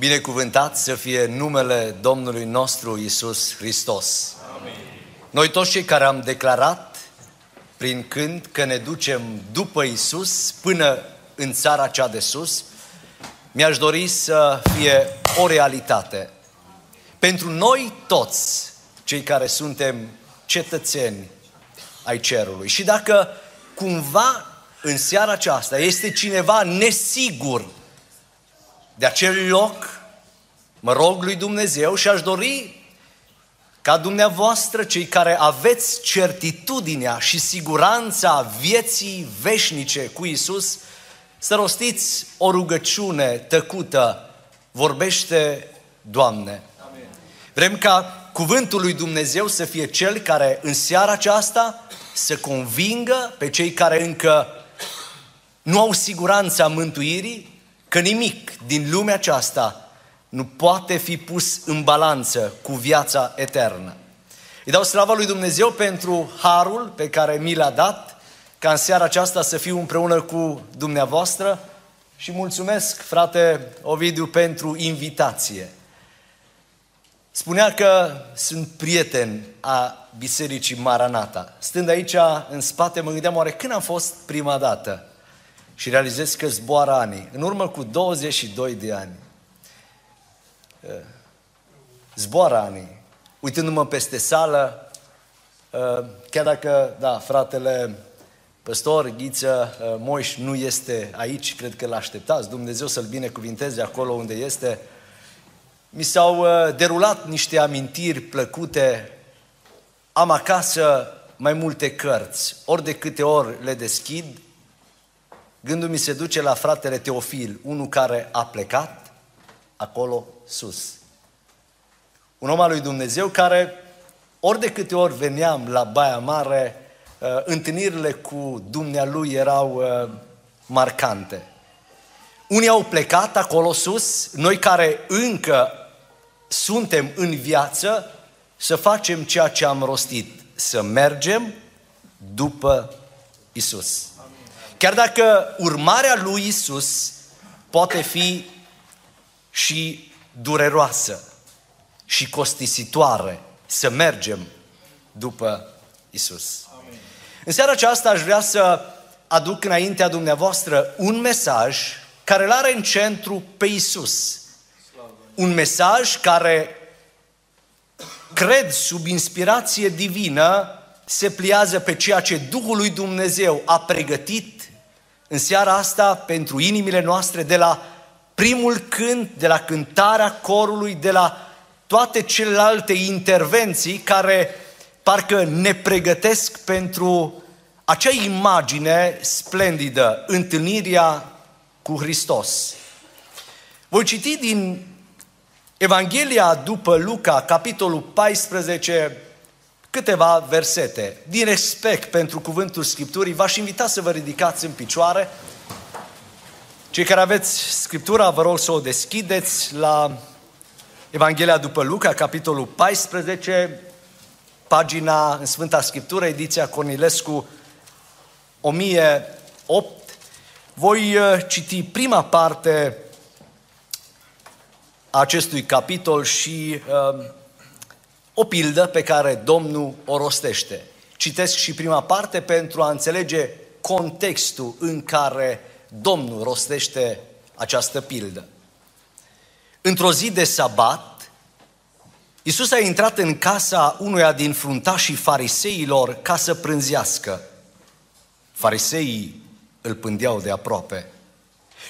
Binecuvântat să fie numele Domnului nostru Isus Hristos. Amin. Noi toți cei care am declarat prin când că ne ducem după Isus până în țara cea de sus, mi-aș dori să fie o realitate. Pentru noi toți, cei care suntem cetățeni ai cerului. Și dacă cumva în seara aceasta este cineva nesigur de acel loc, mă rog lui Dumnezeu și aș dori ca dumneavoastră, cei care aveți certitudinea și siguranța vieții veșnice cu Isus, să rostiți o rugăciune tăcută, vorbește, Doamne. Amin. Vrem ca cuvântul lui Dumnezeu să fie cel care în seara aceasta să convingă pe cei care încă nu au siguranța mântuirii, că nimic din lumea aceasta nu poate fi pus în balanță cu viața eternă. Îi dau slavă lui Dumnezeu pentru harul pe care mi l-a dat, ca în seara aceasta să fiu împreună cu dumneavoastră și mulțumesc, frate Ovidiu, pentru invitație. Spunea că sunt prieten a Bisericii Maranata. Stând aici în spate, mă gândeam oare când am fost prima dată? Și realizez că zboară ani. În urmă cu 22 de ani. Eh, zboară ani. Uitându-mă peste sală, eh, chiar dacă, da, fratele păstor Ghiță eh, Moș nu este aici, cred că l-așteptați, Dumnezeu să-l binecuvinteze acolo unde este, mi s-au derulat niște amintiri plăcute. Am acasă mai multe cărți. Ori de câte ori le deschid, gândul mi se duce la fratele Teofil, unul care a plecat acolo sus. Un om al lui Dumnezeu care, ori de câte ori veneam la Baia Mare, uh, întâlnirile cu Dumnealui erau uh, marcante. Unii au plecat acolo sus, noi care încă suntem în viață, să facem ceea ce am rostit, să mergem după Isus. Chiar dacă urmarea lui Isus poate fi și dureroasă și costisitoare să mergem după Isus. Amin. În seara aceasta aș vrea să aduc înaintea dumneavoastră un mesaj care îl are în centru pe Isus. Un mesaj care cred sub inspirație divină se pliază pe ceea ce Duhul lui Dumnezeu a pregătit în seara asta pentru inimile noastre de la primul cânt, de la cântarea corului, de la toate celelalte intervenții care parcă ne pregătesc pentru acea imagine splendidă, întâlnirea cu Hristos. Voi citi din Evanghelia după Luca, capitolul 14, câteva versete. Din respect pentru cuvântul Scripturii, v-aș invita să vă ridicați în picioare. Cei care aveți Scriptura, vă rog să o deschideți la Evanghelia după Luca, capitolul 14, pagina în Sfânta Scriptură, ediția Cornilescu 1008. Voi uh, citi prima parte a acestui capitol și uh, o pildă pe care Domnul o rostește. Citesc și prima parte pentru a înțelege contextul în care Domnul rostește această pildă. Într-o zi de sabat, Iisus a intrat în casa unuia din fruntașii fariseilor ca să prânzească. Fariseii îl pândeau de aproape.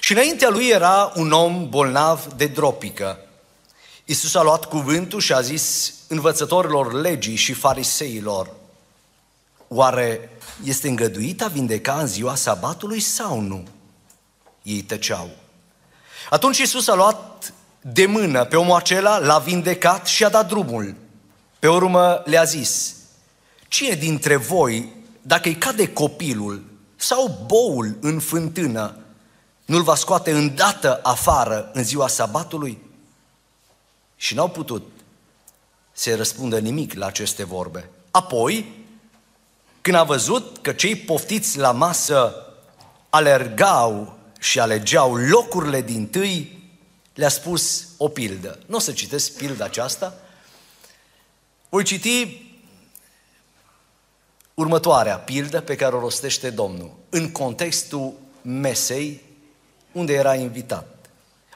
Și înaintea lui era un om bolnav de dropică. Iisus a luat cuvântul și a zis învățătorilor legii și fariseilor, Oare este îngăduit a vindeca în ziua sabatului sau nu? Ei tăceau. Atunci Iisus a luat de mână pe omul acela, l-a vindecat și a dat drumul. Pe urmă le-a zis, cine dintre voi, dacă îi cade copilul sau boul în fântână, nu-l va scoate îndată afară în ziua sabatului? Și n-au putut să răspundă nimic la aceste vorbe. Apoi, când a văzut că cei poftiți la masă alergau și alegeau locurile din tâi, le-a spus o pildă. Nu o să citesc pilda aceasta, voi citi următoarea pildă pe care o rostește Domnul, în contextul mesei unde era invitat.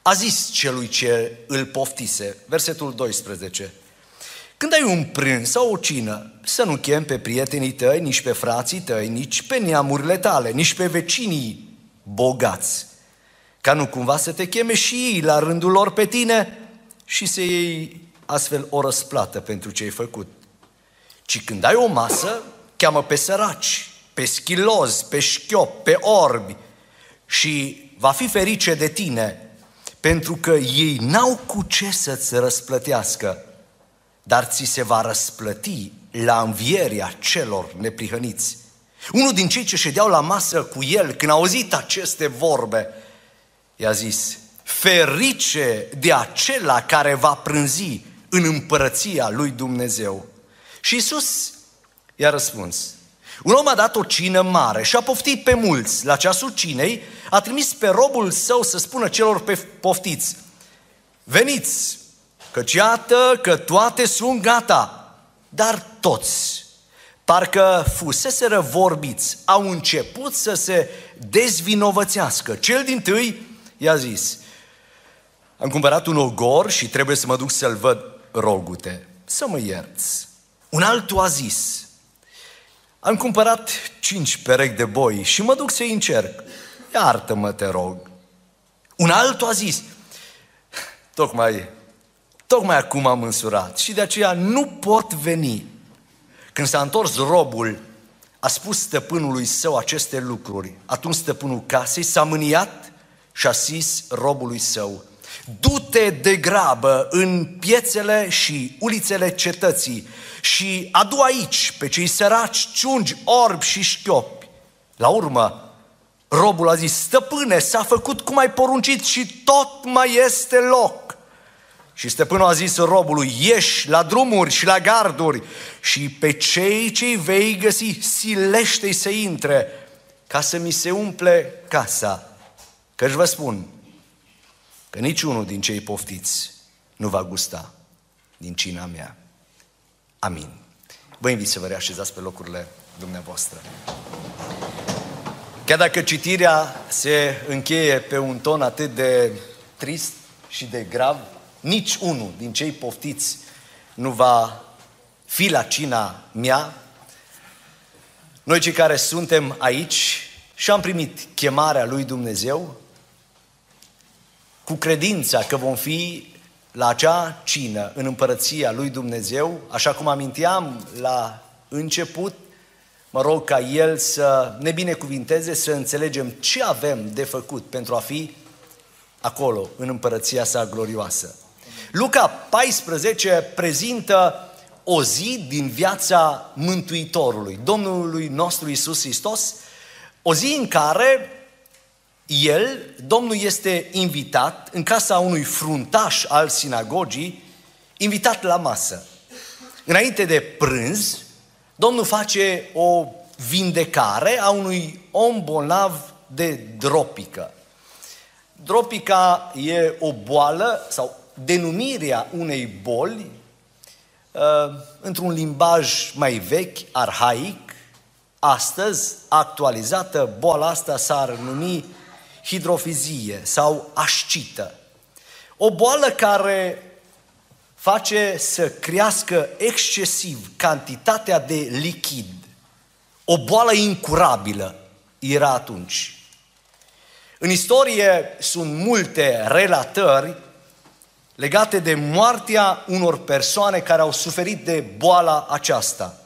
A zis celui ce îl poftise, versetul 12, când ai un prânz sau o cină, să nu chem pe prietenii tăi, nici pe frații tăi, nici pe neamurile tale, nici pe vecinii bogați, ca nu cumva să te cheme și ei la rândul lor pe tine și să iei astfel o răsplată pentru ce ai făcut. Ci când ai o masă, cheamă pe săraci, pe schilozi, pe șchiop, pe orbi și va fi ferice de tine, pentru că ei n-au cu ce să-ți răsplătească, dar ți se va răsplăti la învierea celor neprihăniți. Unul din cei ce ședeau la masă cu el, când a auzit aceste vorbe, i-a zis, ferice de acela care va prânzi în împărăția lui Dumnezeu. Și Iisus i-a răspuns, un om a dat o cină mare și a poftit pe mulți. La ceasul cinei a trimis pe robul său să spună celor pe poftiți, veniți, căci iată că toate sunt gata, dar toți, parcă fuseseră vorbiți, au început să se dezvinovățească. Cel din tâi i-a zis, am cumpărat un ogor și trebuie să mă duc să-l văd rogute, să mă ierți. Un altul a zis, am cumpărat cinci perechi de boi și mă duc să-i încerc. Iartă-mă, te rog. Un altul a zis, tocmai, tocmai acum am însurat și de aceea nu pot veni. Când s-a întors robul, a spus stăpânului său aceste lucruri. Atunci stăpânul casei s-a mâniat și a zis robului său, du-te de grabă în piețele și ulițele cetății și adu aici pe cei săraci, ciungi, orbi și șchiopi. La urmă, robul a zis, stăpâne, s-a făcut cum ai poruncit și tot mai este loc. Și stăpânul a zis robului, ieși la drumuri și la garduri și pe cei ce vei găsi, silește-i să intre, ca să mi se umple casa. Căci vă spun că niciunul din cei poftiți nu va gusta din cina mea. Amin. Vă invit să vă reașezați pe locurile dumneavoastră. Chiar dacă citirea se încheie pe un ton atât de trist și de grav, nici unul din cei poftiți nu va fi la cina mea. Noi cei care suntem aici și am primit chemarea lui Dumnezeu, cu credința că vom fi la acea cină în împărăția lui Dumnezeu, așa cum aminteam la început, mă rog ca El să ne binecuvinteze, să înțelegem ce avem de făcut pentru a fi acolo, în împărăția sa glorioasă. Luca 14 prezintă o zi din viața Mântuitorului, Domnului nostru Isus Hristos, o zi în care el, Domnul este invitat în casa unui fruntaș al sinagogii, invitat la masă. Înainte de prânz, Domnul face o vindecare a unui om bolnav de dropică. Dropica e o boală sau denumirea unei boli uh, într-un limbaj mai vechi, arhaic, astăzi actualizată, boala asta s-ar numi hidrofizie sau ascită. O boală care face să crească excesiv cantitatea de lichid. O boală incurabilă era atunci. În istorie sunt multe relatări legate de moartea unor persoane care au suferit de boala aceasta.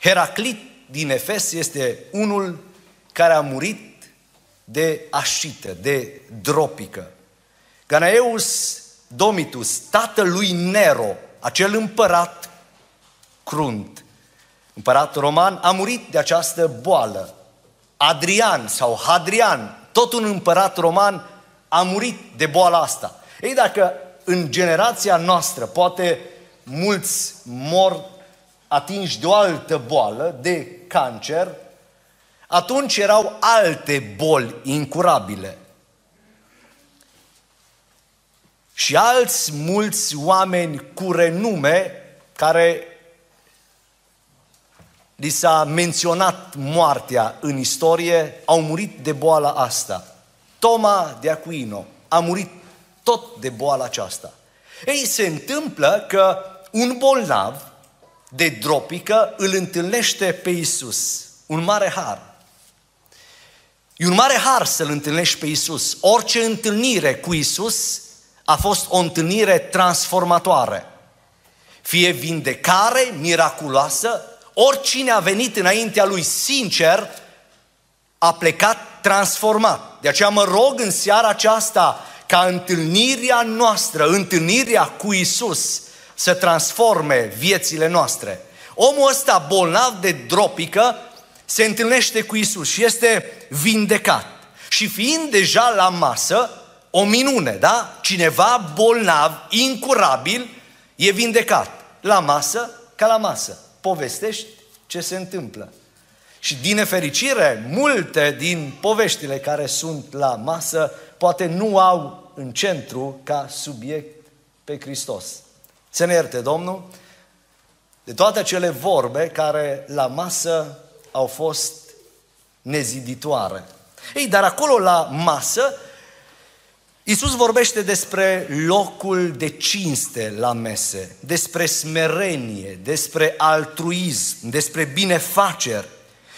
Heraclit din Efes este unul care a murit de așită, de dropică. Ganaeus Domitus, tatălui Nero, acel împărat crunt, împărat roman, a murit de această boală. Adrian sau Hadrian, tot un împărat roman, a murit de boala asta. Ei, dacă în generația noastră poate mulți mor atinși de o altă boală, de cancer, atunci erau alte boli incurabile. și alți mulți oameni cu renume care li s-a menționat moartea în istorie, au murit de boala asta. Toma de Aquino a murit tot de boala aceasta. Ei, se întâmplă că un bolnav de dropică îl întâlnește pe Isus. Un mare har. E un mare har să-L întâlnești pe Isus. Orice întâlnire cu Isus a fost o întâlnire transformatoare. Fie vindecare miraculoasă, oricine a venit înaintea lui sincer, a plecat transformat. De aceea mă rog în seara aceasta ca întâlnirea noastră, întâlnirea cu Isus, să transforme viețile noastre. Omul ăsta bolnav de dropică se întâlnește cu Isus și este vindecat. Și fiind deja la masă, o minune, da? Cineva bolnav, incurabil, e vindecat. La masă, ca la masă. Povestești ce se întâmplă. Și din nefericire, multe din poveștile care sunt la masă poate nu au în centru ca subiect pe Hristos. Să ne ierte Domnul de toate acele vorbe care la masă au fost neziditoare. Ei, dar acolo la masă, Iisus vorbește despre locul de cinste la mese, despre smerenie, despre altruism, despre binefaceri.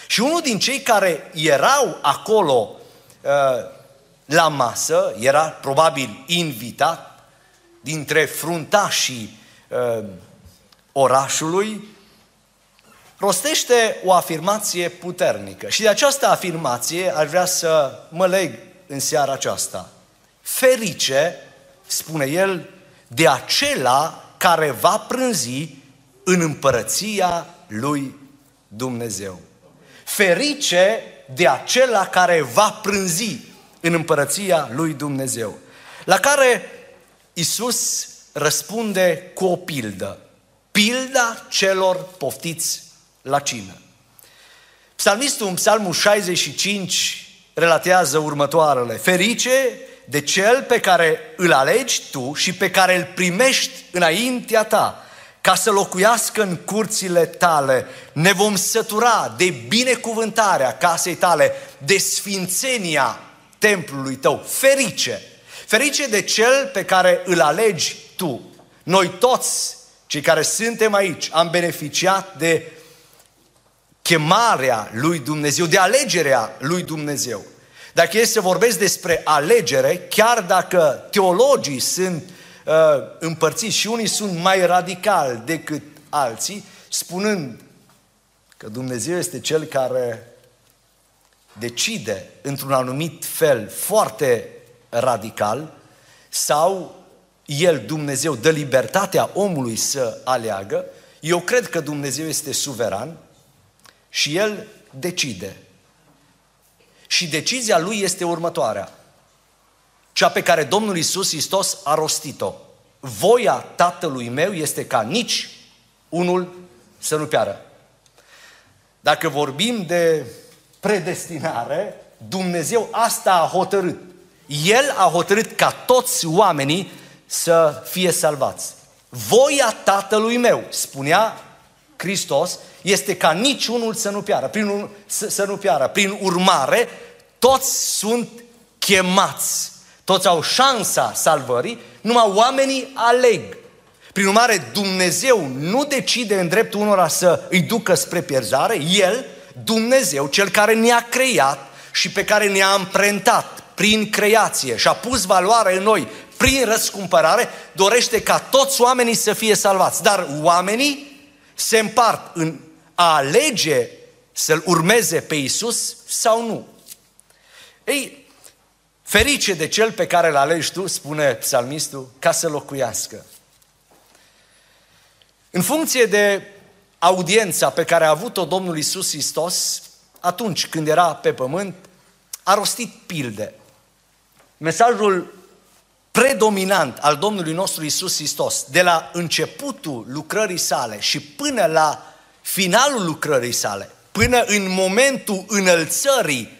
Și unul din cei care erau acolo uh, la masă, era probabil invitat dintre fruntașii uh, orașului, rostește o afirmație puternică. Și de această afirmație aș vrea să mă leg în seara aceasta. Ferice, spune el, de acela care va prânzi în împărăția lui Dumnezeu. Ferice de acela care va prânzi în împărăția lui Dumnezeu. La care Isus răspunde cu o pildă. Pilda celor poftiți la cină. Psalmistul în psalmul 65 relatează următoarele. Ferice de cel pe care îl alegi tu și pe care îl primești înaintea ta, ca să locuiască în curțile tale. Ne vom sătura de binecuvântarea casei tale, de sfințenia templului tău. Ferice! Ferice de cel pe care îl alegi tu. Noi toți, cei care suntem aici, am beneficiat de chemarea lui Dumnezeu, de alegerea lui Dumnezeu. Dacă este să vorbesc despre alegere, chiar dacă teologii sunt uh, împărțiți și unii sunt mai radicali decât alții, spunând că Dumnezeu este Cel care decide într-un anumit fel foarte radical sau El, Dumnezeu, dă libertatea omului să aleagă, eu cred că Dumnezeu este suveran și El decide. Și decizia Lui este următoarea. Cea pe care Domnul Isus Hristos a rostit-o. Voia Tatălui meu este ca nici unul să nu piară. Dacă vorbim de predestinare, Dumnezeu asta a hotărât. El a hotărât ca toți oamenii să fie salvați. Voia Tatălui meu, spunea Hristos, este ca niciunul să nu piară. Prin, să, să nu piară. Prin urmare, toți sunt chemați. Toți au șansa salvării, numai oamenii aleg. Prin urmare, Dumnezeu nu decide în dreptul unora să îi ducă spre pierzare, El, Dumnezeu, Cel care ne-a creat și pe care ne-a amprentat prin creație și a pus valoare în noi prin răscumpărare, dorește ca toți oamenii să fie salvați. Dar oamenii se împart în a alege să-L urmeze pe Isus sau nu. Ei, ferice de cel pe care îl alegi tu, spune psalmistul, ca să locuiască. În funcție de audiența pe care a avut-o Domnul Isus Hristos, atunci când era pe pământ, a rostit pilde. Mesajul predominant al Domnului nostru Isus Hristos, de la începutul lucrării sale și până la finalul lucrării sale, până în momentul înălțării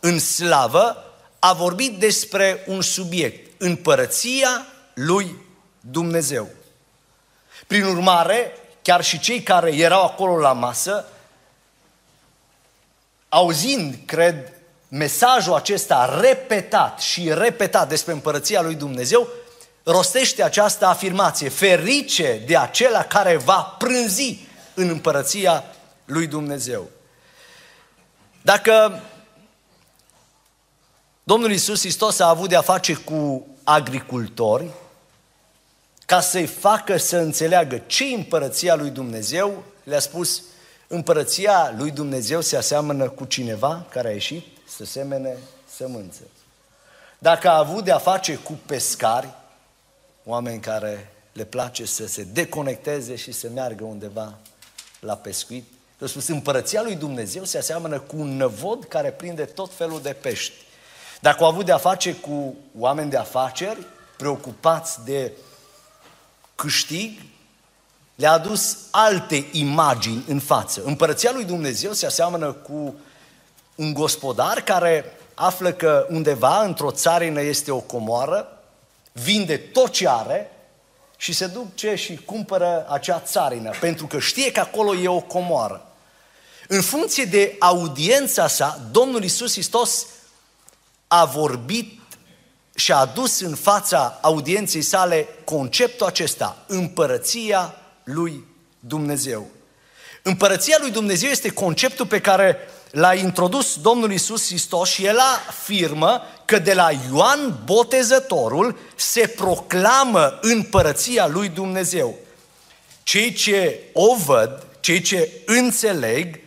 în slavă, a vorbit despre un subiect, împărăția lui Dumnezeu. Prin urmare, chiar și cei care erau acolo la masă, auzind, cred, mesajul acesta repetat și repetat despre împărăția lui Dumnezeu, rostește această afirmație, ferice de acela care va prânzi în împărăția lui Dumnezeu. Dacă Domnul Iisus Hristos a avut de-a face cu agricultori, ca să-i facă să înțeleagă ce împărăția lui Dumnezeu, le-a spus, împărăția lui Dumnezeu se aseamănă cu cineva care a ieșit să semene sămânță. Dacă a avut de-a face cu pescari, oameni care le place să se deconecteze și să meargă undeva la pescuit, le spus, împărăția lui Dumnezeu se aseamănă cu un năvod care prinde tot felul de pești. Dacă au avut de-a face cu oameni de afaceri, preocupați de câștig, le-a adus alte imagini în față. Împărăția lui Dumnezeu se aseamănă cu un gospodar care află că undeva într-o țarină este o comoară, vinde tot ce are și se duce și cumpără acea țarină, pentru că știe că acolo e o comoară. În funcție de audiența sa, Domnul Isus Hristos a vorbit și a adus în fața audienței sale conceptul acesta, împărăția lui Dumnezeu. Împărăția lui Dumnezeu este conceptul pe care l-a introdus Domnul Isus Hristos și el afirmă că de la Ioan Botezătorul se proclamă împărăția lui Dumnezeu. Cei ce o văd, cei ce înțeleg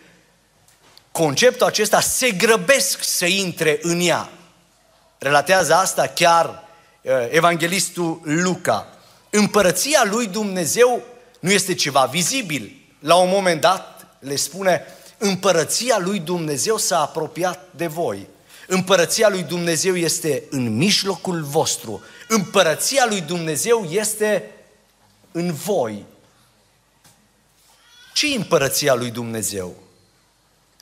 conceptul acesta, se grăbesc să intre în ea. Relatează asta chiar uh, evanghelistul Luca. Împărăția lui Dumnezeu nu este ceva vizibil. La un moment dat le spune, împărăția lui Dumnezeu s-a apropiat de voi. Împărăția lui Dumnezeu este în mijlocul vostru. Împărăția lui Dumnezeu este în voi. Ce împărăția lui Dumnezeu?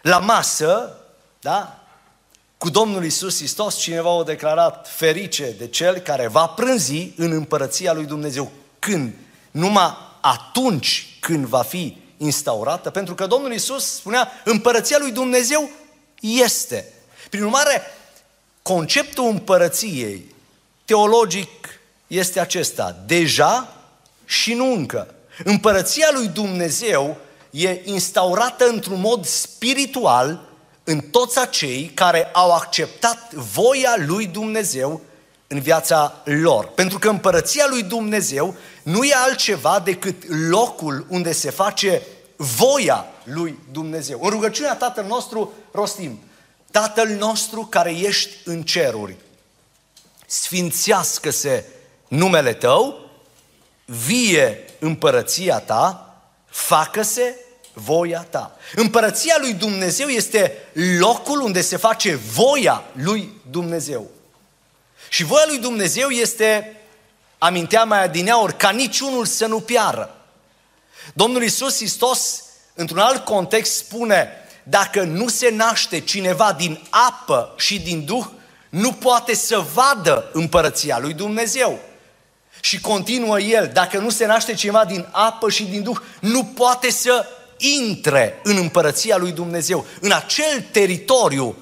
La masă, da? Cu Domnul Isus Hristos, cineva a declarat ferice de cel care va prânzi în împărăția lui Dumnezeu. Când? Numai atunci când va fi instaurată, pentru că Domnul Isus spunea, împărăția lui Dumnezeu este. Prin urmare, conceptul împărăției teologic este acesta, deja și nu încă. Împărăția lui Dumnezeu e instaurată într-un mod spiritual în toți acei care au acceptat voia lui Dumnezeu în viața lor. Pentru că împărăția lui Dumnezeu nu e altceva decât locul unde se face voia lui Dumnezeu. În rugăciunea Tatăl nostru rostim, Tatăl nostru care ești în ceruri, sfințească-se numele Tău, vie împărăția Ta, facă-se voia Ta. Împărăția lui Dumnezeu este locul unde se face voia lui Dumnezeu. Și voia lui Dumnezeu este, amintea mai adineauri, ca niciunul să nu piară. Domnul Isus Hristos, într-un alt context, spune, dacă nu se naște cineva din apă și din Duh, nu poate să vadă împărăția lui Dumnezeu. Și continuă el, dacă nu se naște cineva din apă și din Duh, nu poate să intre în împărăția lui Dumnezeu, în acel teritoriu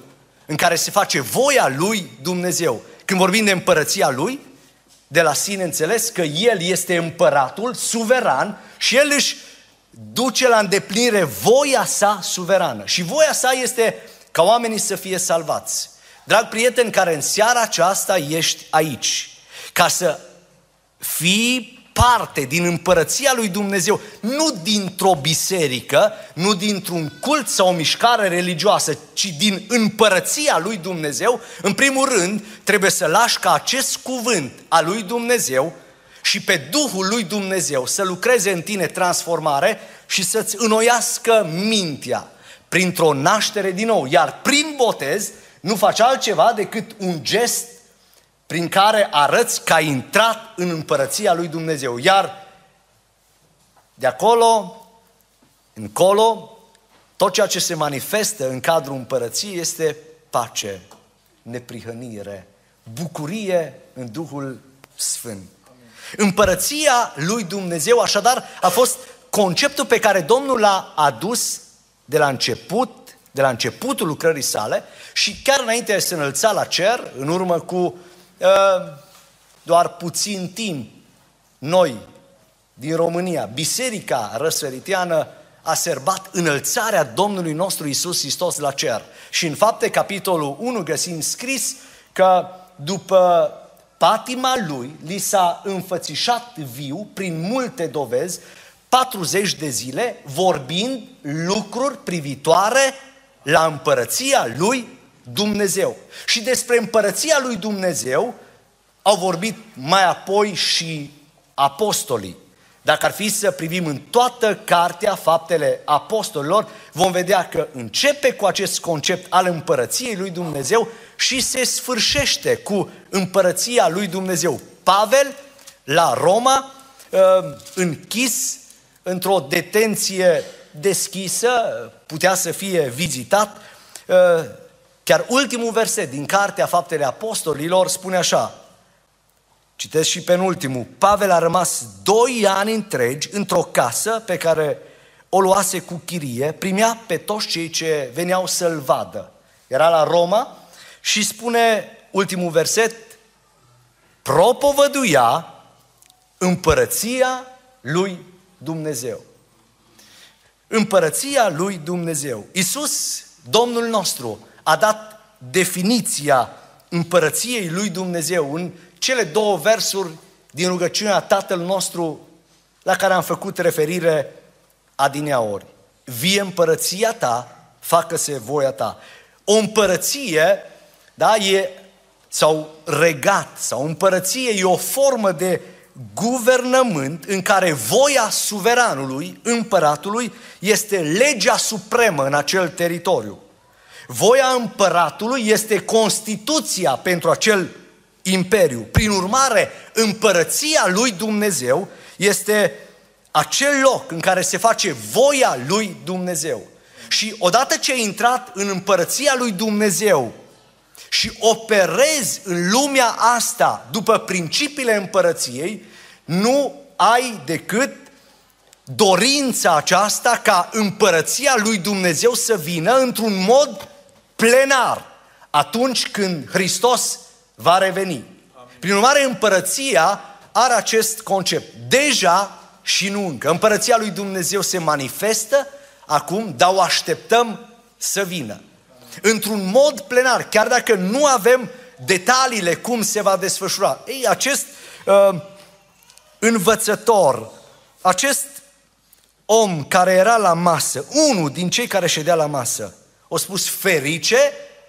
în care se face voia lui Dumnezeu. Când vorbim de împărăția lui, de la sine înțeles că el este împăratul suveran și el își duce la îndeplinire voia sa suverană. Și voia sa este ca oamenii să fie salvați. Drag prieten care în seara aceasta ești aici, ca să fii parte din împărăția lui Dumnezeu, nu dintr-o biserică, nu dintr-un cult sau o mișcare religioasă, ci din împărăția lui Dumnezeu, în primul rând trebuie să lași ca acest cuvânt al lui Dumnezeu și pe Duhul lui Dumnezeu să lucreze în tine transformare și să-ți înnoiască mintea printr-o naștere din nou. Iar prin botez nu faci altceva decât un gest prin care arăți că ai intrat în împărăția lui Dumnezeu. Iar de acolo, încolo, tot ceea ce se manifestă în cadrul împărăției este pace, neprihănire, bucurie în Duhul Sfânt. Împărăția lui Dumnezeu, așadar, a fost conceptul pe care Domnul l-a adus de la început, de la începutul lucrării sale și chiar înainte de să înălța la cer, în urmă cu uh, doar puțin timp, noi din România, Biserica Răsăritiană a serbat înălțarea Domnului nostru Isus Hristos la cer. Și în fapte, capitolul 1, găsim scris că după patima lui, li s-a înfățișat viu prin multe dovezi, 40 de zile, vorbind lucruri privitoare la împărăția lui Dumnezeu. Și despre împărăția lui Dumnezeu au vorbit mai apoi și apostolii. Dacă ar fi să privim în toată cartea faptele apostolilor, vom vedea că începe cu acest concept al împărăției lui Dumnezeu și se sfârșește cu împărăția lui Dumnezeu. Pavel, la Roma, ă, închis într-o detenție deschisă, putea să fie vizitat. Ă, chiar ultimul verset din Cartea Faptele Apostolilor spune așa, Citesc și penultimul. Pavel a rămas doi ani întregi într-o casă pe care o luase cu chirie, primea pe toți cei ce veneau să-l vadă. Era la Roma și spune ultimul verset, propovăduia împărăția lui Dumnezeu. Împărăția lui Dumnezeu. Iisus, Domnul nostru, a dat definiția împărăției lui Dumnezeu în cele două versuri din rugăciunea Tatăl nostru la care am făcut referire adineaori. Vie împărăția ta, facă-se voia ta. O împărăție, da, e, sau regat, sau împărăție, e o formă de guvernământ în care voia suveranului, împăratului, este legea supremă în acel teritoriu. Voia împăratului este Constituția pentru acel imperiu. Prin urmare, împărăția lui Dumnezeu este acel loc în care se face voia lui Dumnezeu. Și odată ce ai intrat în împărăția lui Dumnezeu și operezi în lumea asta după principiile împărăției, nu ai decât dorința aceasta ca împărăția lui Dumnezeu să vină într-un mod plenar atunci când Hristos va reveni. Prin urmare, împărăția are acest concept. Deja și nu încă. Împărăția lui Dumnezeu se manifestă acum, dar o așteptăm să vină. Într-un mod plenar, chiar dacă nu avem detaliile cum se va desfășura. Ei, acest uh, învățător, acest om care era la masă, unul din cei care ședea la masă, a spus ferice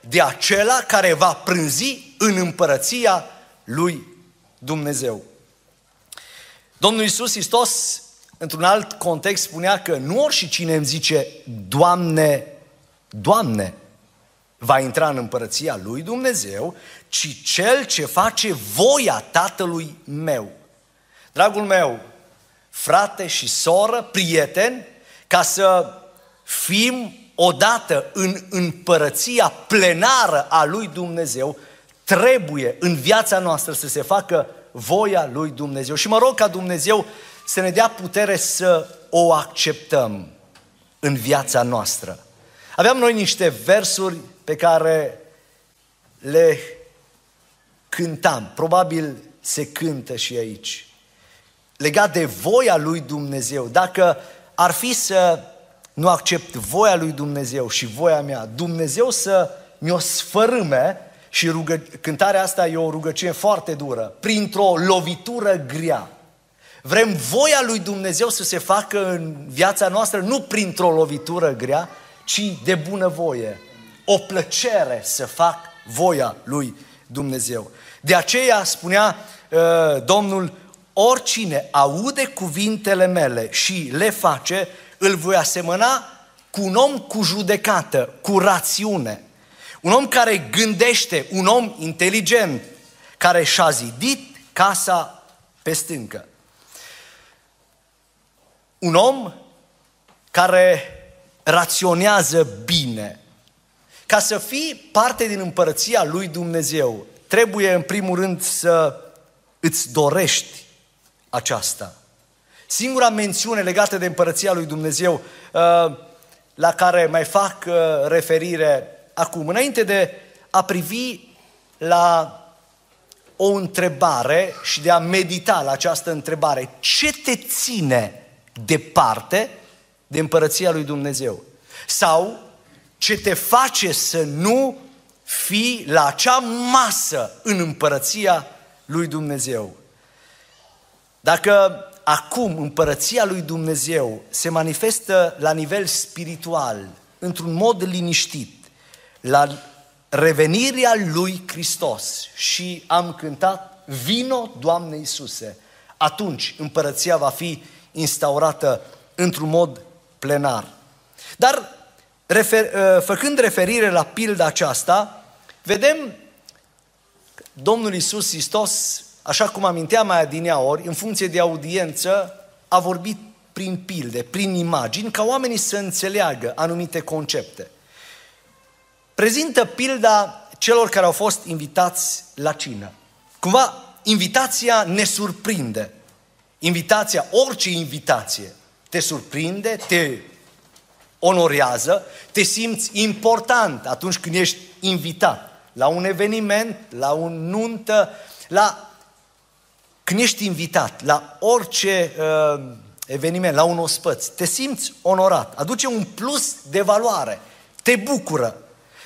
de acela care va prânzi în împărăția lui Dumnezeu. Domnul Iisus Hristos, într-un alt context, spunea că nu orice cine îmi zice, Doamne, Doamne, va intra în împărăția lui Dumnezeu, ci cel ce face voia Tatălui meu. Dragul meu, frate și soră, prieten, ca să fim odată în împărăția plenară a lui Dumnezeu, trebuie în viața noastră să se facă voia lui Dumnezeu. Și mă rog ca Dumnezeu să ne dea putere să o acceptăm în viața noastră. Aveam noi niște versuri pe care le cântam, probabil se cântă și aici, legat de voia lui Dumnezeu. Dacă ar fi să nu accept voia lui Dumnezeu și voia mea, Dumnezeu să mi-o sfărâme și rugă... cântarea asta e o rugăciune foarte dură, printr-o lovitură grea. Vrem voia lui Dumnezeu să se facă în viața noastră nu printr-o lovitură grea, ci de bunăvoie. O plăcere să fac voia lui Dumnezeu. De aceea spunea uh, Domnul, oricine aude cuvintele mele și le face, îl voi asemăna cu un om cu judecată, cu rațiune. Un om care gândește, un om inteligent, care și-a zidit casa pe stâncă. Un om care raționează bine. Ca să fii parte din împărăția lui Dumnezeu, trebuie în primul rând să îți dorești aceasta. Singura mențiune legată de împărăția lui Dumnezeu uh, la care mai fac uh, referire acum, înainte de a privi la o întrebare și de a medita la această întrebare, ce te ține departe de împărăția lui Dumnezeu? Sau ce te face să nu fii la acea masă în împărăția lui Dumnezeu? Dacă acum împărăția lui Dumnezeu se manifestă la nivel spiritual, într-un mod liniștit, la revenirea lui Hristos și am cântat Vino, Doamne Iisuse, atunci împărăția va fi instaurată într-un mod plenar. Dar refer, ă, făcând referire la pilda aceasta, vedem Domnul Iisus Hristos așa cum aminteam mai adineaori, în funcție de audiență, a vorbit prin pilde, prin imagini, ca oamenii să înțeleagă anumite concepte. Prezintă pilda celor care au fost invitați la cină. Cumva, invitația ne surprinde. Invitația, orice invitație, te surprinde, te onorează, te simți important atunci când ești invitat la un eveniment, la un nuntă, la când ești invitat la orice uh, eveniment, la un ospăț, te simți onorat, aduce un plus de valoare, te bucură.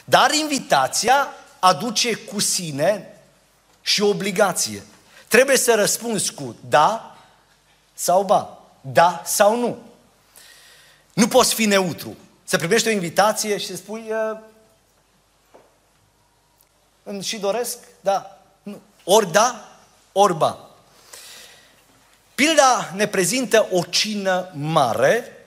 Dar invitația aduce cu sine și obligație. Trebuie să răspunzi cu da sau ba, da sau nu. Nu poți fi neutru. Să primești o invitație și să spui uh, și doresc, da, nu. Ori da, ori ba. Pilda ne prezintă o cină mare,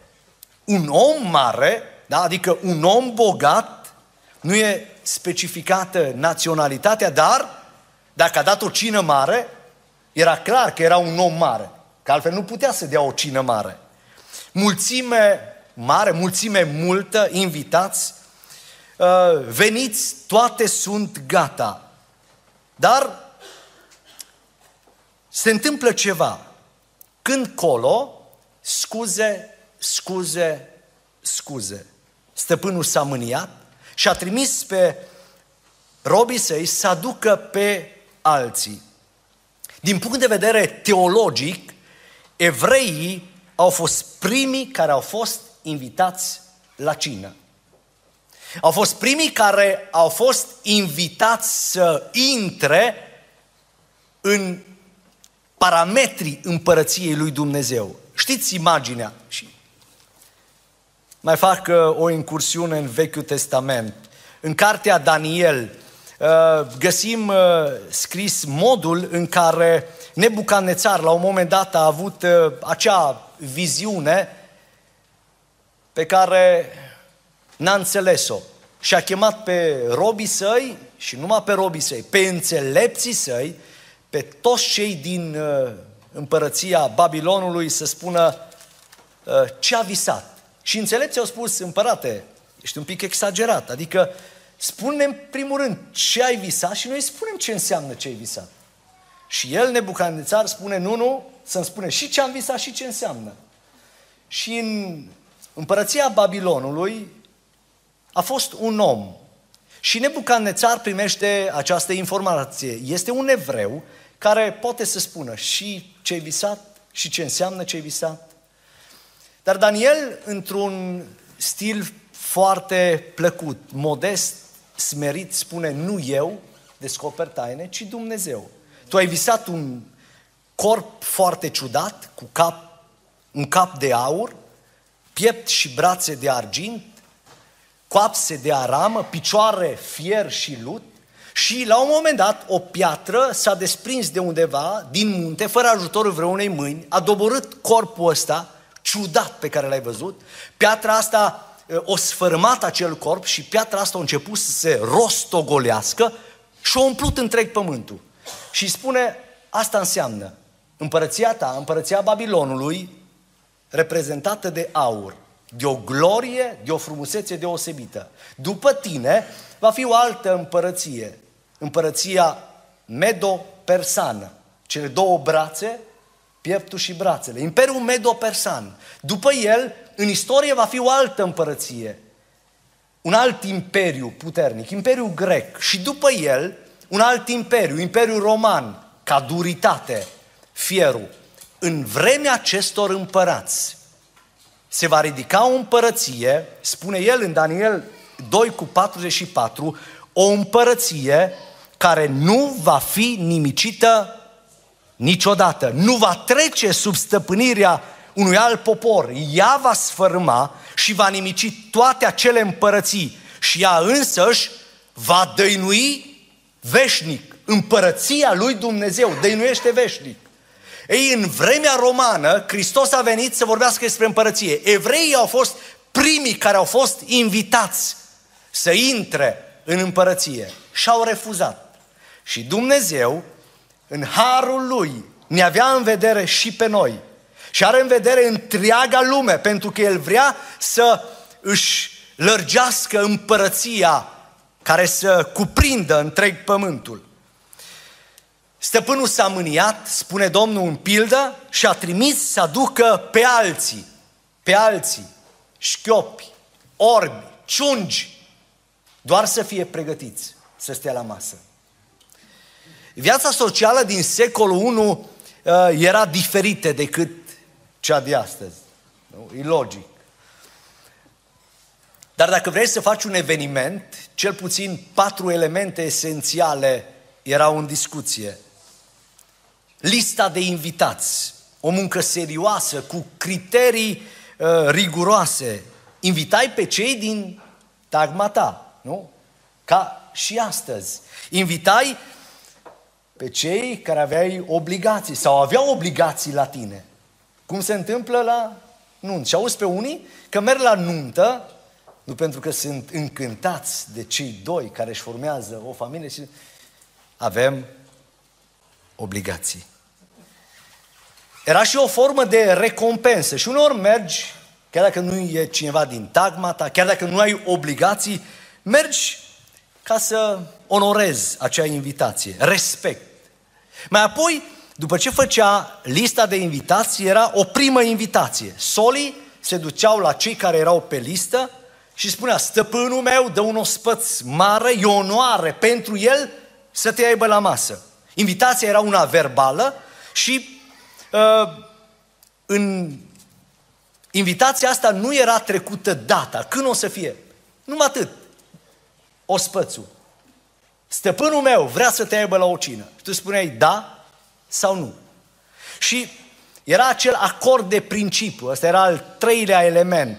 un om mare, da? adică un om bogat, nu e specificată naționalitatea, dar dacă a dat o cină mare, era clar că era un om mare, că altfel nu putea să dea o cină mare. Mulțime mare, mulțime multă, invitați, uh, veniți, toate sunt gata. Dar se întâmplă ceva. Când colo, scuze, scuze, scuze. Stăpânul s-a mâniat și a trimis pe robii săi să aducă pe alții. Din punct de vedere teologic, evreii au fost primii care au fost invitați la cină. Au fost primii care au fost invitați să intre în parametrii împărăției lui Dumnezeu. Știți imaginea? Și mai fac uh, o incursiune în Vechiul Testament. În cartea Daniel uh, găsim uh, scris modul în care Nebucanețar la un moment dat a avut uh, acea viziune pe care n-a înțeles-o și a chemat pe robii săi și numai pe robii săi, pe înțelepții săi pe toți cei din uh, împărăția Babilonului să spună uh, ce a visat. Și înțelepții au spus, împărate, ești un pic exagerat, adică spune în primul rând ce ai visat și noi spunem ce înseamnă ce ai visat. Și el, Nebucandețar, spune, nu, nu, să-mi spune și ce am visat și ce înseamnă. Și în împărăția Babilonului a fost un om. Și Nebucandețar primește această informație. Este un evreu care poate să spună și ce ai visat și ce înseamnă ce ai visat. Dar Daniel, într-un stil foarte plăcut, modest, smerit, spune, nu eu descoper taine, ci Dumnezeu. Tu ai visat un corp foarte ciudat, cu cap, un cap de aur, piept și brațe de argint, coapse de aramă, picioare fier și lut, și la un moment dat, o piatră s-a desprins de undeva, din munte, fără ajutorul vreunei mâini, a doborât corpul ăsta, ciudat pe care l-ai văzut. Piatra asta o sfărâmat acel corp și piatra asta a început să se rostogolească și a umplut întreg pământul. Și spune, asta înseamnă împărăția ta, împărăția Babilonului, reprezentată de aur, de o glorie, de o frumusețe deosebită. După tine va fi o altă împărăție, împărăția medo-persană. Cele două brațe pieptul și brațele. Imperiul Medo-Persan. După el, în istorie va fi o altă împărăție. Un alt imperiu puternic, Imperiul Grec. Și după el, un alt imperiu, Imperiul Roman, ca duritate, fierul. În vremea acestor împărați, se va ridica o împărăție, spune el în Daniel 2 cu 44, o împărăție care nu va fi nimicită niciodată. Nu va trece sub stăpânirea unui alt popor. Ea va sfărâma și va nimici toate acele împărății. Și ea însăși va dăinui veșnic. Împărăția lui Dumnezeu dăinuiește veșnic. Ei, în vremea romană, Hristos a venit să vorbească despre împărăție. Evreii au fost primii care au fost invitați să intre în împărăție și au refuzat. Și Dumnezeu, în harul lui, ne avea în vedere și pe noi. Și are în vedere întreaga lume, pentru că El vrea să își lărgească împărăția care să cuprindă întreg pământul. Stăpânul s-a mâniat, spune Domnul în pildă, și a trimis să aducă pe alții, pe alții, șchiopi, orbi, ciungi, doar să fie pregătiți să stea la masă. Viața socială din secolul I uh, era diferită decât cea de astăzi. E logic. Dar dacă vrei să faci un eveniment, cel puțin patru elemente esențiale erau în discuție. Lista de invitați, o muncă serioasă, cu criterii uh, riguroase. Invitai pe cei din tagmata, nu? Ca și astăzi. Invitai pe cei care aveai obligații sau aveau obligații la tine. Cum se întâmplă la nuntă. Și auzi pe unii că merg la nuntă, nu pentru că sunt încântați de cei doi care își formează o familie, și avem obligații. Era și o formă de recompensă. Și uneori mergi, chiar dacă nu e cineva din tagmata, chiar dacă nu ai obligații, mergi ca să onorezi acea invitație, respect. Mai apoi, după ce făcea lista de invitații, era o primă invitație. Solii se duceau la cei care erau pe listă și spunea, stăpânul meu dă un ospăț mare, e onoare pentru el să te aibă la masă. Invitația era una verbală și uh, în invitația asta nu era trecută data, când o să fie. Numai atât. Ospățul. Stăpânul meu vrea să te aibă la o cină. Și tu spuneai da sau nu. Și era acel acord de principiu, ăsta era al treilea element.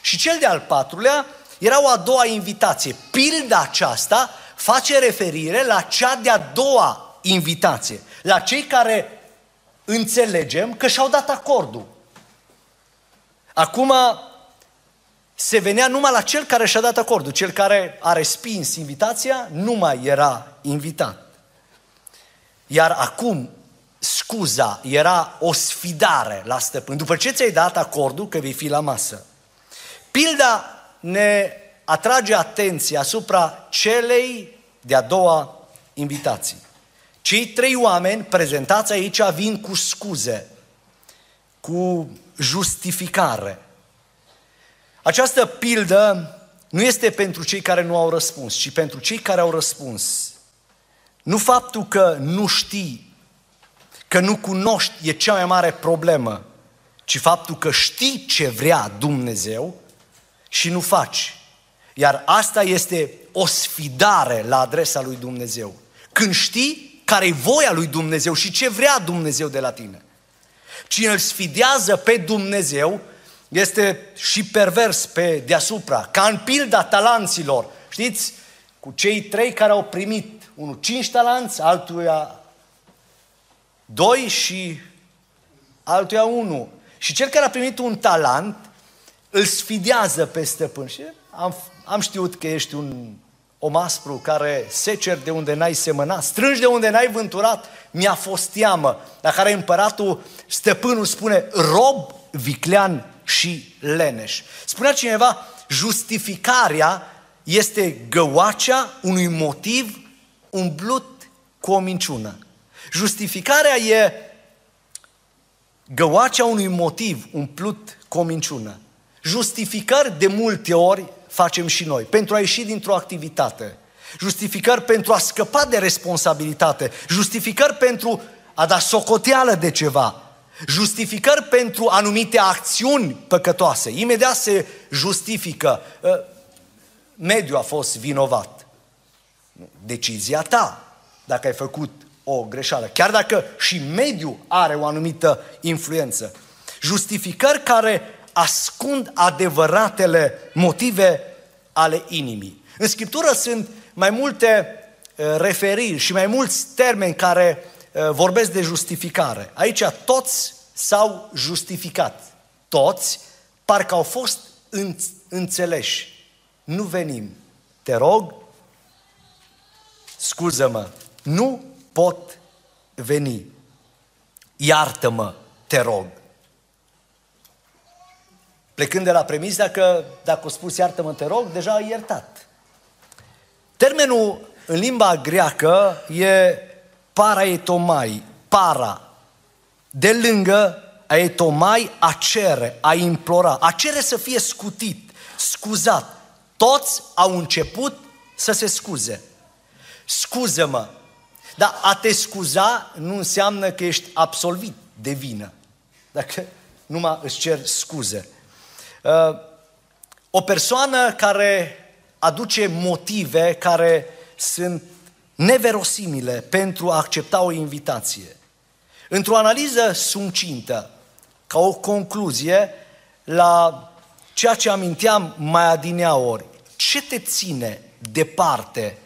Și cel de-al patrulea era o a doua invitație. Pilda aceasta face referire la cea de-a doua invitație. La cei care înțelegem că și-au dat acordul. Acum se venea numai la cel care și-a dat acordul. Cel care a respins invitația nu mai era invitat. Iar acum scuza era o sfidare la stăpân. După ce ți-ai dat acordul că vei fi la masă. Pilda ne atrage atenția asupra celei de-a doua invitații. Cei trei oameni prezentați aici vin cu scuze, cu justificare. Această pildă nu este pentru cei care nu au răspuns, ci pentru cei care au răspuns. Nu faptul că nu știi, că nu cunoști e cea mai mare problemă, ci faptul că știi ce vrea Dumnezeu și nu faci. Iar asta este o sfidare la adresa lui Dumnezeu. Când știi care e voia lui Dumnezeu și ce vrea Dumnezeu de la tine. Cine îl sfidează pe Dumnezeu este și pervers pe deasupra, ca în pilda talanților. Știți, cu cei trei care au primit, unul cinci talanți, altuia doi și altuia unu. Și cel care a primit un talent îl sfidează pe stăpân. Și am, am știut că ești un om aspru care secer de unde n-ai semănat, strângi de unde n-ai vânturat, mi-a fost teamă. La care împăratul, stăpânul spune, rob viclean și leneș. Spunea cineva, justificarea este găoacea unui motiv umblut cu o minciună. Justificarea e găoacea unui motiv umplut cu o minciună. Justificări de multe ori facem și noi, pentru a ieși dintr-o activitate. Justificări pentru a scăpa de responsabilitate. Justificări pentru a da socoteală de ceva. Justificări pentru anumite acțiuni păcătoase. Imediat se justifică. Ă, mediul a fost vinovat. Decizia ta, dacă ai făcut o greșeală, chiar dacă și mediul are o anumită influență. Justificări care ascund adevăratele motive ale inimii. În Scriptură sunt mai multe uh, referiri și mai mulți termeni care uh, vorbesc de justificare. Aici toți s-au justificat. Toți parcă au fost înțeleși. Nu venim. Te rog, scuză-mă, nu pot veni. Iartă-mă, te rog. Plecând de la premisa că dacă o spus iartă-mă, te rog, deja ai iertat. Termenul în limba greacă e paraetomai, para. De lângă aetomai, a cere, a implora, a cere să fie scutit, scuzat. Toți au început să se scuze. Scuză-mă, dar a te scuza nu înseamnă că ești absolvit de vină. Dacă numai îți cer scuze. Uh, o persoană care aduce motive care sunt neverosimile pentru a accepta o invitație. Într-o analiză suncintă, ca o concluzie la ceea ce aminteam mai adineaori, ce te ține departe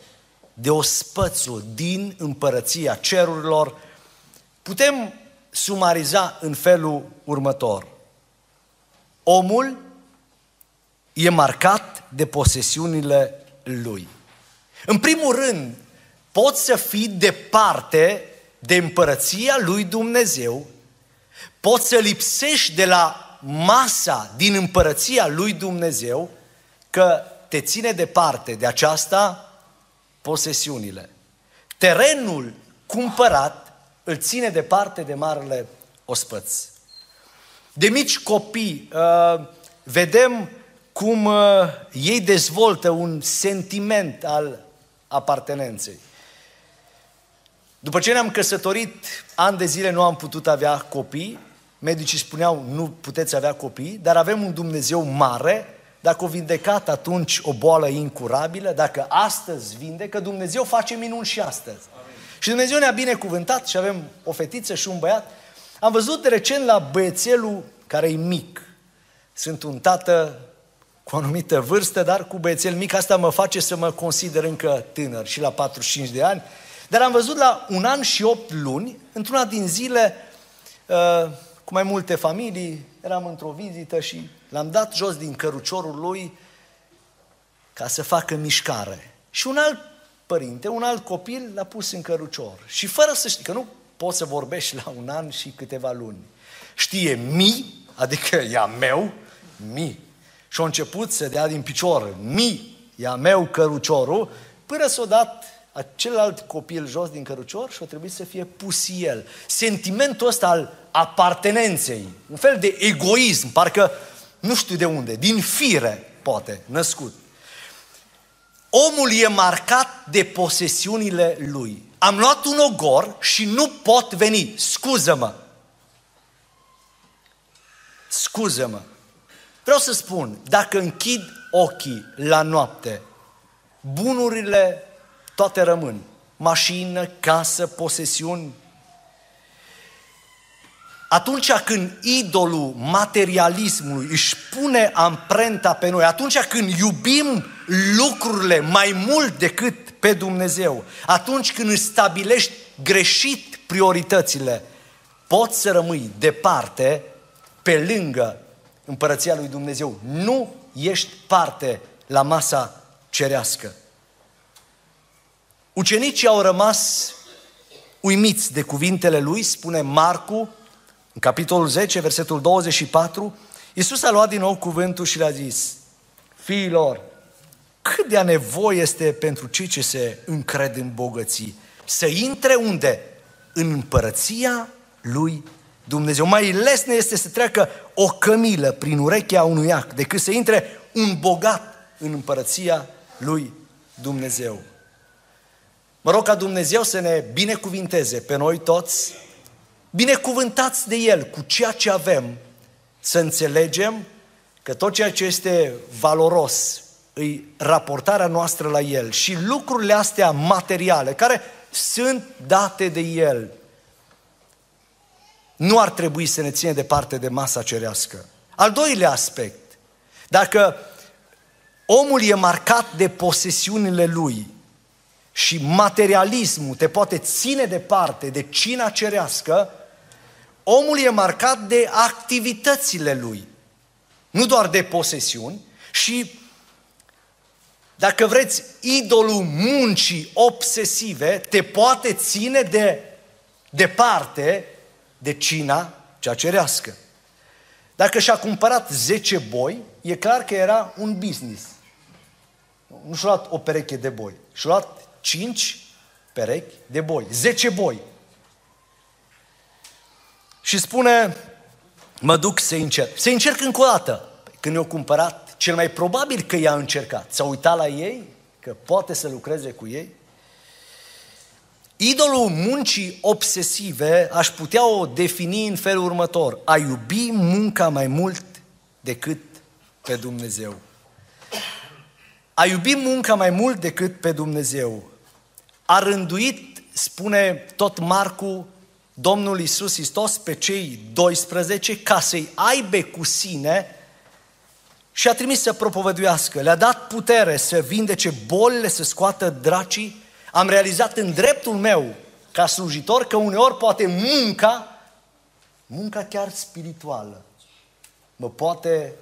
de ospățul din împărăția cerurilor, putem sumariza în felul următor. Omul e marcat de posesiunile lui. În primul rând, poți să fii departe de împărăția lui Dumnezeu, poți să lipsești de la masa din împărăția lui Dumnezeu, că te ține departe de aceasta posesiunile. Terenul cumpărat îl ține departe de marele ospăț. De mici copii uh, vedem cum uh, ei dezvoltă un sentiment al apartenenței. După ce ne-am căsătorit, ani de zile nu am putut avea copii, medicii spuneau nu puteți avea copii, dar avem un Dumnezeu mare dacă o vindecat atunci o boală incurabilă, dacă astăzi vindecă, Dumnezeu face minuni și astăzi. Amin. Și Dumnezeu ne-a binecuvântat și avem o fetiță și un băiat. Am văzut recent la băiețelul care e mic. Sunt un tată cu o anumită vârstă, dar cu băiețel mic, asta mă face să mă consider încă tânăr și la 45 de ani. Dar am văzut la un an și opt luni, într-una din zile, uh, cu mai multe familii, eram într-o vizită și l-am dat jos din căruciorul lui ca să facă mișcare. Și un alt părinte, un alt copil l-a pus în cărucior. Și fără să știi, că nu poți să vorbești la un an și câteva luni. Știe mi, adică ea meu, mi. Și a început să dea din picior, mi, ea meu căruciorul, până s-a dat celălalt copil jos din cărucior și a trebuit să fie pus el. Sentimentul ăsta al apartenenței, un fel de egoism, parcă nu știu de unde, din fire, poate, născut. Omul e marcat de posesiunile lui. Am luat un ogor și nu pot veni. Scuză-mă. Scuză-mă. Vreau să spun, dacă închid ochii la noapte, bunurile toate rămân. Mașină, casă, posesiuni. Atunci când idolul materialismului își pune amprenta pe noi, atunci când iubim lucrurile mai mult decât pe Dumnezeu, atunci când îți stabilești greșit prioritățile, poți să rămâi departe, pe lângă împărăția lui Dumnezeu. Nu ești parte la masa cerească. Ucenicii au rămas uimiți de cuvintele lui, spune Marcu, în capitolul 10, versetul 24, Iisus a luat din nou cuvântul și le-a zis, fiilor, cât de nevoie este pentru cei ce se încred în bogății să intre unde? În împărăția lui Dumnezeu. Mai lesne este să treacă o cămilă prin urechea unui ac decât să intre un bogat în împărăția lui Dumnezeu. Mă rog ca Dumnezeu să ne binecuvinteze pe noi toți, binecuvântați de El cu ceea ce avem, să înțelegem că tot ceea ce este valoros îi raportarea noastră la El și lucrurile astea materiale care sunt date de El nu ar trebui să ne ține departe de masa cerească. Al doilea aspect, dacă omul e marcat de posesiunile lui și materialismul te poate ține departe de cina cerească, omul e marcat de activitățile lui, nu doar de posesiuni și dacă vreți, idolul muncii obsesive te poate ține de departe de cina cea cerească. Dacă și-a cumpărat 10 boi, e clar că era un business. Nu și-a luat o pereche de boi, și-a luat 5 perechi de boi, 10 boi. Și spune, mă duc să încerc. Să încerc încă o dată. Când i-au cumpărat, cel mai probabil că i-a încercat. S-a uitat la ei, că poate să lucreze cu ei. Idolul muncii obsesive aș putea o defini în felul următor. A iubi munca mai mult decât pe Dumnezeu. A iubi munca mai mult decât pe Dumnezeu. A rânduit, spune tot Marcu, Domnul Isus Hristos pe cei 12 ca să-i aibă cu sine și a trimis să propovăduiască. Le-a dat putere să vindece bolile, să scoată dracii, am realizat în dreptul meu ca slujitor că uneori poate munca, munca chiar spirituală, mă poate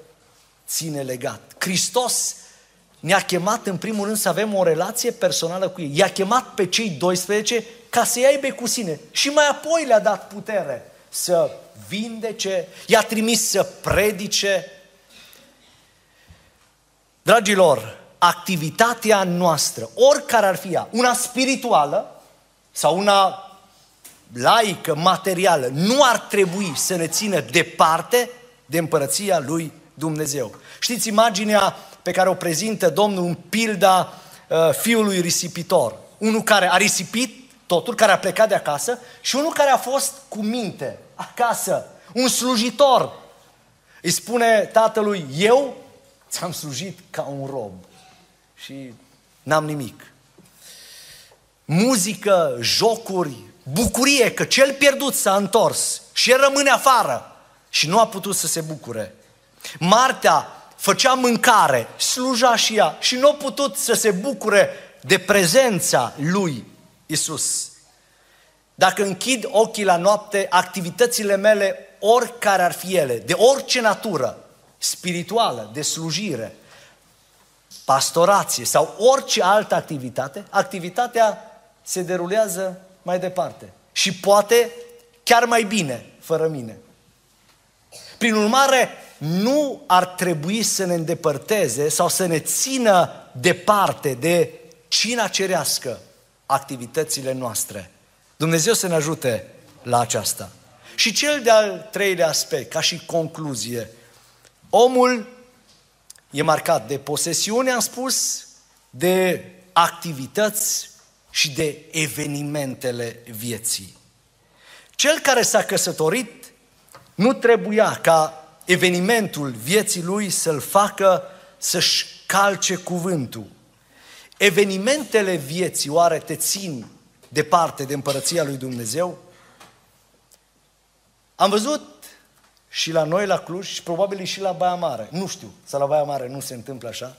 ține legat. Hristos ne-a chemat în primul rând să avem o relație personală cu ei. I-a chemat pe cei 12 ca să-i aibă cu sine. Și mai apoi le-a dat putere să vindece, i-a trimis să predice. Dragilor, activitatea noastră, oricare ar fi ea, una spirituală sau una laică, materială, nu ar trebui să ne țină departe de împărăția lui Dumnezeu. Știți imaginea pe care o prezintă Domnul în pilda uh, fiului risipitor. Unul care a risipit totul, care a plecat de acasă și unul care a fost cu minte acasă. Un slujitor. Îi spune tatălui, eu ți-am slujit ca un rob și n-am nimic. Muzică, jocuri, bucurie că cel pierdut s-a întors și el rămâne afară și nu a putut să se bucure. Martea făcea mâncare, sluja și ea și nu a putut să se bucure de prezența lui Isus. Dacă închid ochii la noapte, activitățile mele, oricare ar fi ele, de orice natură, spirituală, de slujire, pastorație sau orice altă activitate, activitatea se derulează mai departe. Și poate chiar mai bine, fără mine. Prin urmare, nu ar trebui să ne îndepărteze sau să ne țină departe de cina cerească activitățile noastre. Dumnezeu să ne ajute la aceasta. Și cel de-al treilea aspect, ca și concluzie, omul e marcat de posesiune, am spus, de activități și de evenimentele vieții. Cel care s-a căsătorit nu trebuia ca evenimentul vieții lui să-l facă să-și calce cuvântul. Evenimentele vieții oare te țin departe de împărăția lui Dumnezeu? Am văzut și la noi la Cluj și probabil și la Baia Mare. Nu știu, să la Baia Mare nu se întâmplă așa.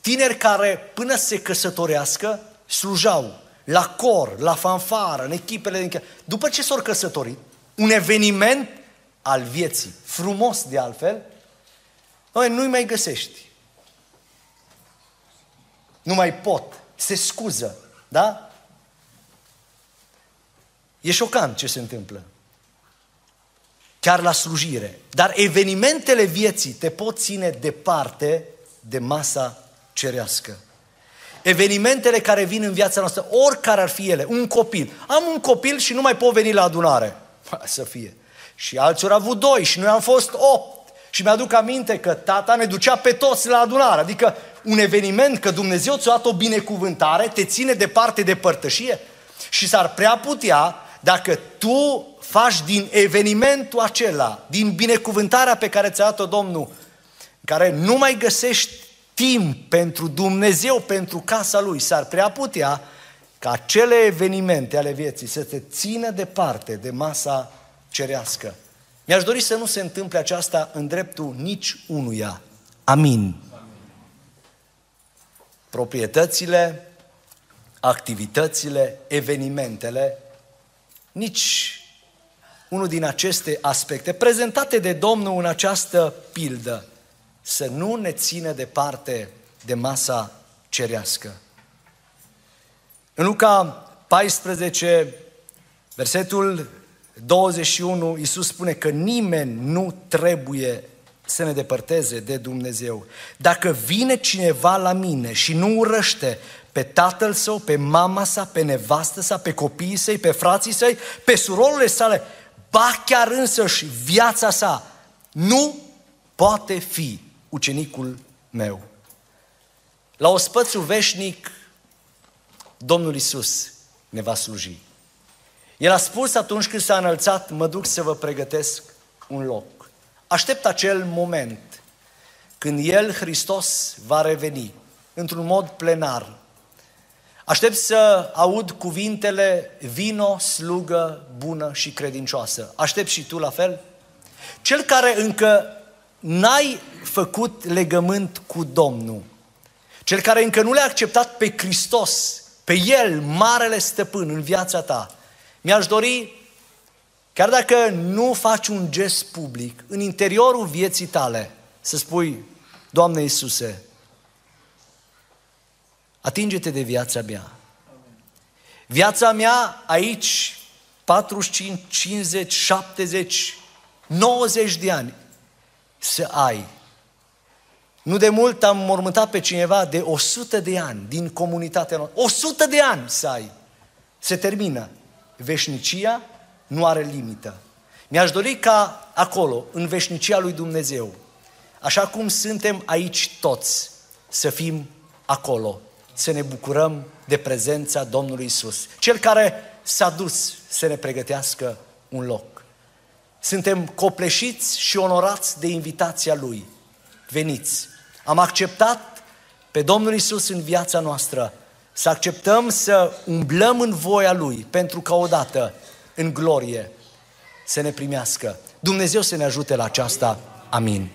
Tineri care până se căsătorească slujau la cor, la fanfară, în echipele din După ce s-au căsătorit, un eveniment al vieții, frumos de altfel, noi nu-i mai găsești. Nu mai pot. Se scuză. Da? E șocant ce se întâmplă chiar la slujire. Dar evenimentele vieții te pot ține departe de masa cerească. Evenimentele care vin în viața noastră, oricare ar fi ele, un copil. Am un copil și nu mai pot veni la adunare. Să fie. Și alții au avut doi și noi am fost opt. Și mi-aduc aminte că tata ne ducea pe toți la adunare. Adică un eveniment, că Dumnezeu ți-a dat o binecuvântare, te ține departe de părtășie și s-ar prea putea, dacă tu faci din evenimentul acela, din binecuvântarea pe care ți-a dat-o Domnul, care nu mai găsești timp pentru Dumnezeu, pentru casa Lui, s-ar prea putea ca acele evenimente ale vieții să te țină departe de masa cerească. Mi-aș dori să nu se întâmple aceasta în dreptul nici unuia. Amin. Proprietățile, activitățile, evenimentele, nici unul din aceste aspecte prezentate de Domnul în această pildă, să nu ne țină departe de masa cerească. În Luca 14, versetul 21, Iisus spune că nimeni nu trebuie să ne depărteze de Dumnezeu. Dacă vine cineva la mine și nu urăște pe tatăl său, pe mama sa, pe nevastă sa, pe copiii săi, pe frații săi, pe surorile sale, ba chiar însăși viața sa, nu poate fi ucenicul meu. La ospățul veșnic, Domnul Isus ne va sluji. El a spus atunci când s-a înălțat, mă duc să vă pregătesc un loc. Aștept acel moment când El, Hristos, va reveni într-un mod plenar. Aștept să aud cuvintele vino, slugă, bună și credincioasă. Aștept și tu la fel? Cel care încă n-ai făcut legământ cu Domnul, cel care încă nu le-a acceptat pe Hristos, pe El, Marele Stăpân în viața ta, mi-aș dori, chiar dacă nu faci un gest public, în interiorul vieții tale, să spui, Doamne Iisuse, atinge-te de viața mea. Viața mea aici, 45, 50, 70, 90 de ani, să ai. Nu de mult am mormântat pe cineva de 100 de ani din comunitatea noastră. 100 de ani să ai. Se termină. Veșnicia nu are limită. Mi-aș dori ca acolo, în veșnicia lui Dumnezeu, așa cum suntem aici toți, să fim acolo, să ne bucurăm de prezența Domnului Isus, Cel care s-a dus să ne pregătească un loc. Suntem copleșiți și onorați de invitația Lui. Veniți! Am acceptat pe Domnul Isus în viața noastră, să acceptăm să umblăm în voia Lui, pentru că odată, în glorie, să ne primească. Dumnezeu să ne ajute la aceasta. Amin.